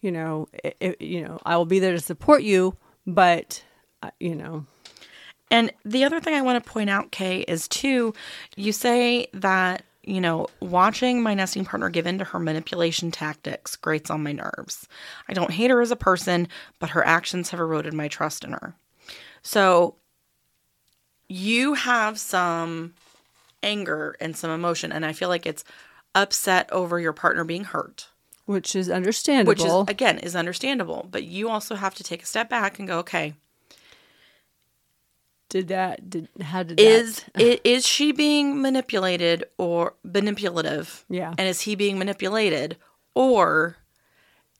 you know, it, it- you know, I will be there to support you, but uh, you know, And the other thing I want to point out, Kay, is too, you say that, you know, watching my nesting partner give in to her manipulation tactics grates on my nerves. I don't hate her as a person, but her actions have eroded my trust in her. So you have some anger and some emotion, and I feel like it's upset over your partner being hurt. which is understandable. Which is again is understandable, but you also have to take a step back and go, okay, did that? Did how did is that? i- is she being manipulated or manipulative? Yeah. And is he being manipulated or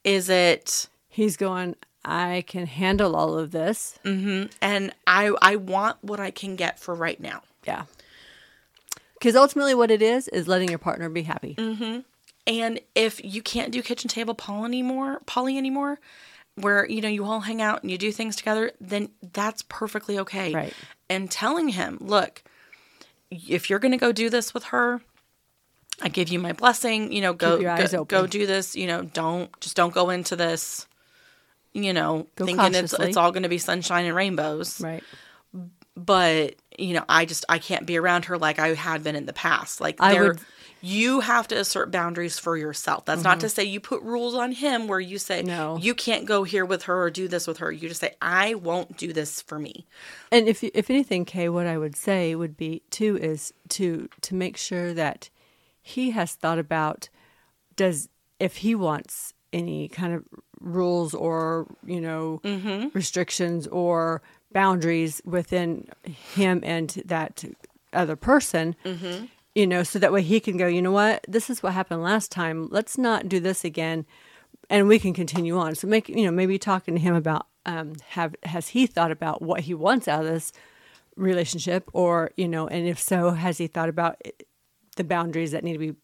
is it He's going. I can handle all of this. Mm-hmm. and I I want what I can get for right now. Yeah. Because ultimately, what it is is letting your partner be happy. Mm-hmm. And if you can't do kitchen table Paul anymore, poly anymore, where you know you all hang out and you do things together, then that's perfectly okay. Right. And telling him, look, if you're going to go do this with her, I give you my blessing. You know, go Keep your eyes go, go do this. You know, don't just don't go into this. You know, Go thinking it's cautiously. it's all going to be sunshine and rainbows Right. but you know i just i can't be around her like i had been in the past like I there would-. You have to assert boundaries for yourself. That's not to mm-hmm. say you put rules on him where you say No. you can't go here with her or do this with her. You just say i won't do this for me. And if if anything, Kay, what I would say would be too is to to make sure that he has thought about does if he wants any kind of rules or you know mm-hmm. restrictions or boundaries within him and that other person mm-hmm. You know so that way he can go you know what? This is what happened last time. Let's not do this again. And we can continue on. So make you know maybe talking to him about um have has he thought about what he wants out of this relationship? Or you know and if so has he thought about it- the boundaries that need to be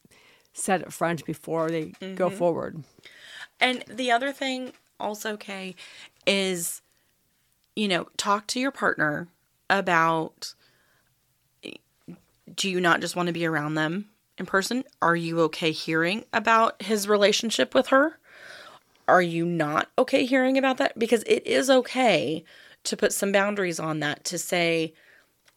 set up front before they go forward? And the other thing also kay is you know talk to your partner about do you not just want to be around them in person? Are you okay hearing about his relationship with her? Are you not okay hearing about that? Because it is okay to put some boundaries on that to say,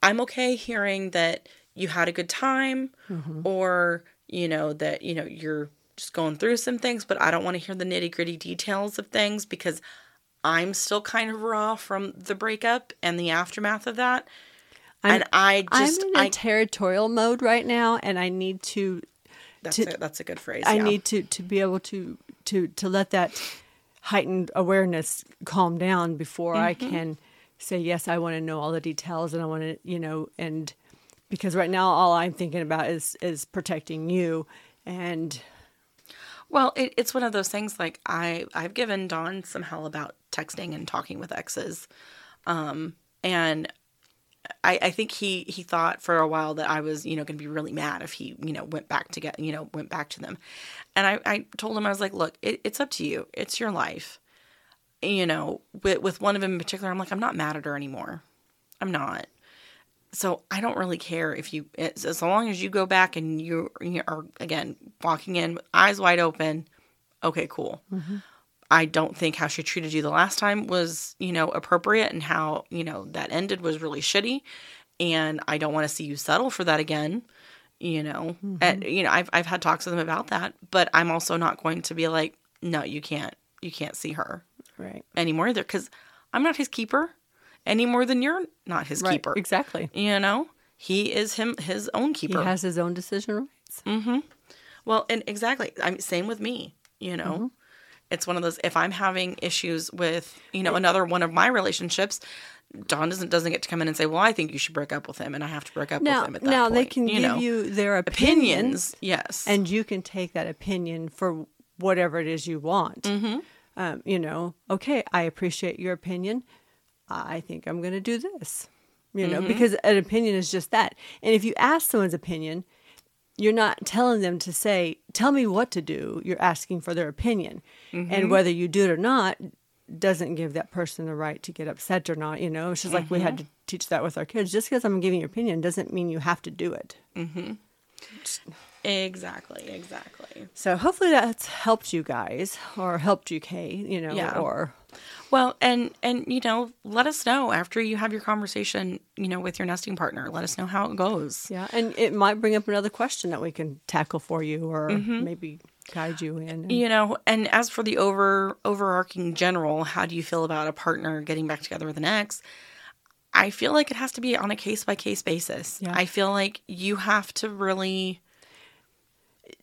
I'm okay hearing that you had a good time mm-hmm. or, you know, that, you know, you're just going through some things, but I don't want to hear the nitty gritty details of things because I'm still kind of raw from the breakup and the aftermath of that. And I just, i'm in a I, territorial mode right now and i need to that's, to- a, that's a good phrase. I yeah. need to to be able to to to let that heightened awareness calm down before I Mm-hmm. can say yes. I want to know all the details, and I want to you know, and because right now all I'm thinking about is is protecting you, and Well, it, it's one of those things like I I've given Don some hell about texting and talking with exes, um, and I, I think he he thought for a while that I was you know going to be really mad if he you know went back to get you know went back to them, and I, I told him I was like, look, it, it's up to you. It's your life. You know, with with one of them in particular, I'm like, I'm not mad at her anymore. I'm not. So I don't really care if you, as long as you go back and you, you are again walking in eyes wide open. Okay, cool. Mm-hmm. I don't think how she treated you the last time was, you know, appropriate, and how you know that ended was really shitty. And I don't want to see you settle for that again. You know, and you know, I've I've had talks with them about that, but I'm also not going to be like, no, you can't, you can't see her right, anymore either, because I'm not his keeper any more than you're not his right, keeper. exactly. You know, he is him his own keeper. He has his own decision rights. Mm-hmm. well, and exactly. I mean, same with me. You know, Mm-hmm. It's one of those. If I'm having issues with you know another one of my relationships, Don doesn't doesn't get to come in and say, "Well, I think you should break up with him," and I have to break up Now, with him at that now point. they can give know. you their opinions, opinions. Yes, and you can take that opinion for whatever it is you want. Mm-hmm. Um, you know, okay, I appreciate your opinion. I think I'm going to do this. You Mm-hmm. know, because an opinion is just that. And if you ask someone's opinion, you're not telling them to say, "Tell me what to do." You're asking for their opinion, Mm-hmm. and whether you do it or not doesn't give that person the right to get upset or not. You know, it's just like we had to teach that with our kids. Just because I'm giving your opinion doesn't mean you have to do it. Exactly, exactly. So hopefully that's helped you guys or helped you, Kay. You know, Yeah. or Well, and and you know, let us know after you have your conversation, you know, with your nesting partner. Let us know how it goes. yeah, and it might bring up another question that we can tackle for you or mm-hmm. maybe guide you in. You know, and as for the over overarching general, how do you feel about a partner getting back together with an ex? I feel like it has to be on a case by case basis. Yeah. I feel like you have to really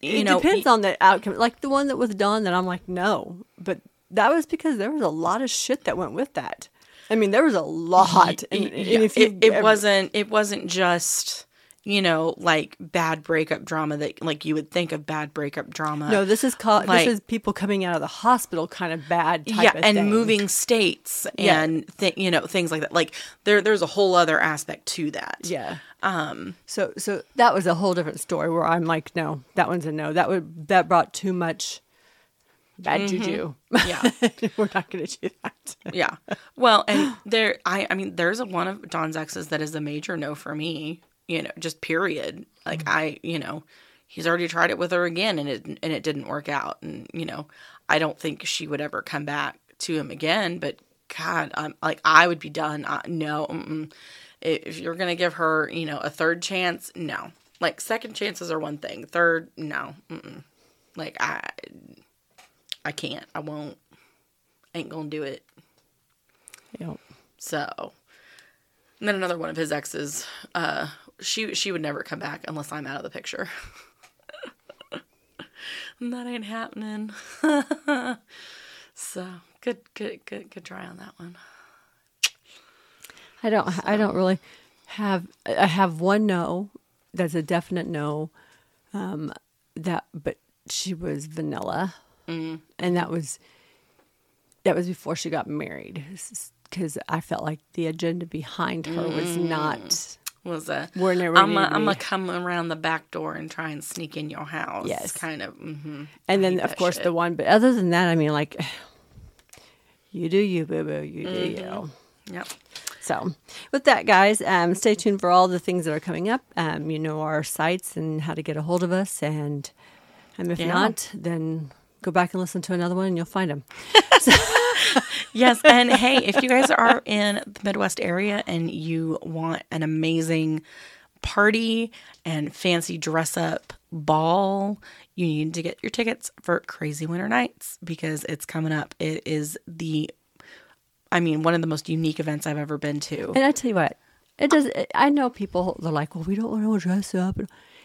you it know depends on the outcome. Like the one that was done, that I'm like, no, but that was because there was a lot of shit that went with that. I mean, there was a lot, and, and if you, it, it wasn't it wasn't just you know like bad breakup drama that like you would think of bad breakup drama no, this is called like- this is people coming out of the hospital, kind of bad. Type yeah of and thing. moving states Yeah. and th- you know things like that like there there's a whole other aspect to that Yeah. Um. So so that was a whole different story where I'm like, no, that one's a no. That would that brought too much bad juju. yeah We're not going to do that. yeah well and there i i mean there's a one of don's exes that is a major no for me you know just period. Like i you know he's already tried it with her again and it and it didn't work out. And you know i don't think she would ever come back to him again but god i'm like i would be done. Uh, no mm-mm. if you're gonna give her you know a third chance no. Like second chances are one thing. Third no mm-mm. like i i can't. I won't. Ain't gonna do it. Yep. so, and then another one of his exes, uh, she she would never come back unless I'm out of the picture. And that ain't happening. so good, good, good, good try on that one. I don't. I don't really have. I have one no. That's a definite no. Um, that, but she was vanilla, and that was that was before she got married. Because I felt like the agenda behind her was not. Was a Where never I'm a, I'm gonna come around the back door and try and sneak in your house. Yes. kind of. Mm-hmm. And then, of course, shit. the one. But other than that, I mean, like, you do you, boo boo. You do you. Yep. So, with that, guys, um, stay tuned for all the things that are coming up. Um, you know our sites and how to get a hold of us, and um, if Yeah. not, then go back and listen to another one, and you'll find them. Yes, and hey, if you guys are in the Midwest area and you want an amazing party and fancy dress up ball, you need to get your tickets for Krazy Winter Nights because it's coming up. It is the I mean, one of the most unique events I've ever been to. And I tell you what, it does. I know people they're like, "Well, we don't want to dress up."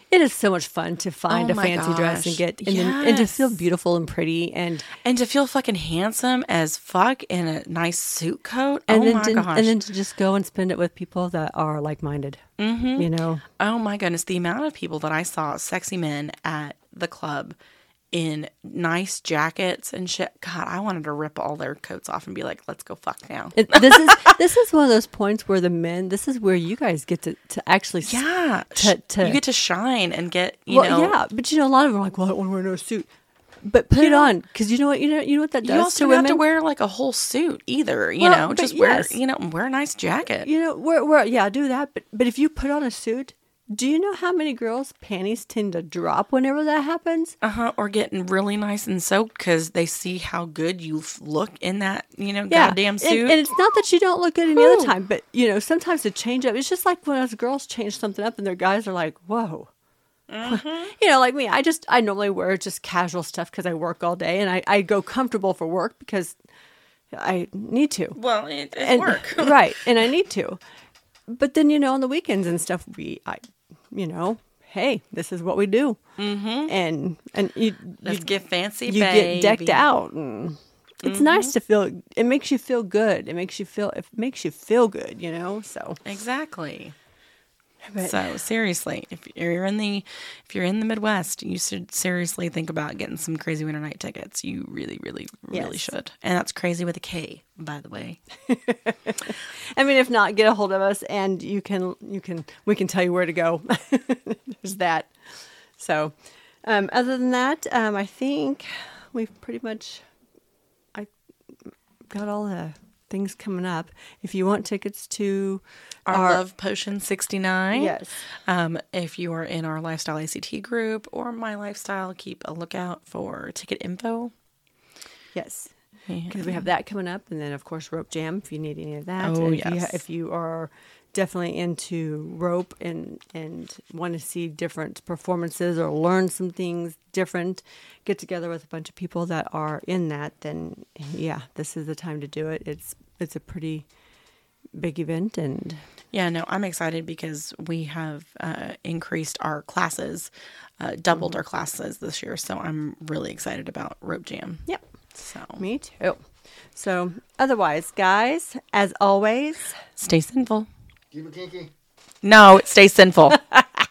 It is so much fun to find Oh a fancy dress and get and, then, and to feel beautiful and pretty and And to feel fucking handsome as fuck in a nice suit coat. and oh then my to, gosh. and then to just go and spend it with people that are like minded. Mm-hmm. You know, Oh my goodness, the amount of people that I saw, sexy men at the club in nice jackets and shit. God, I wanted to rip all their coats off and be like, let's go fuck now. it, this is this is one of those points where the men. This is where you guys get to to actually. yeah. To- to- you get to shine and get, you well, know. yeah, but you know, a lot of them are like, "Well, I don't want to wear no suit," but put it on because you know what you know you know what that does You also to don't women. have to wear like a whole suit either, you Well, know. Just wear, you know, wear a nice jacket. you know, we're, we're yeah, do that. But but if you put on a suit, do you know how many girls' panties tend to drop whenever that happens? Uh huh. Or getting really nice and soaked because they see how good you look in that, you know, Yeah, goddamn suit. And, it's not that you don't look good any other time, but you know, sometimes to change up, it's just like when us girls change something up, and their guys are like, "Whoa." Mm-hmm. You know, like me, I just I normally wear just casual stuff because I work all day, and I, I go comfortable for work because I need to. well, it, it's and, work. right, and I need to. But then you know, on the weekends and stuff, we, I, you know, hey, this is what we do, mm-hmm. and and you Let's you, get fancy, you baby. get decked out, and it's nice to feel. It makes you feel good. It makes you feel. It makes you feel good, you know. So, Exactly. But, So seriously, if you're in the if you're in the Midwest, you should seriously think about getting some crazy winter night tickets. You really, really, really Yes. should. And that's crazy with a K, by the way. I mean, if not, get a hold of us, and you can you can we can tell you where to go. There's that. So, um, other than that, um, I think we've pretty much, I got all the things coming up. If you want tickets to Our, our, Love Potion 69. yes, Um, if you are in our Lifestyle ACT group or My Lifestyle, keep a lookout for ticket info. yes, because we have that coming up, and then of course rope jam if you need any of that. Oh, if You yes. ha- if you are definitely into rope and and want to see different performances or learn some things different, get together with a bunch of people that are in that. Then yeah, this is the time to do it. It's it's a pretty big event, and Yeah, no, I'm excited because we have uh, increased our classes, uh, doubled our classes this year. So I'm really excited about Rope Jam. yep. So Me too. So, otherwise, guys, as always, stay sinful. Keep it kinky. No, stay sinful.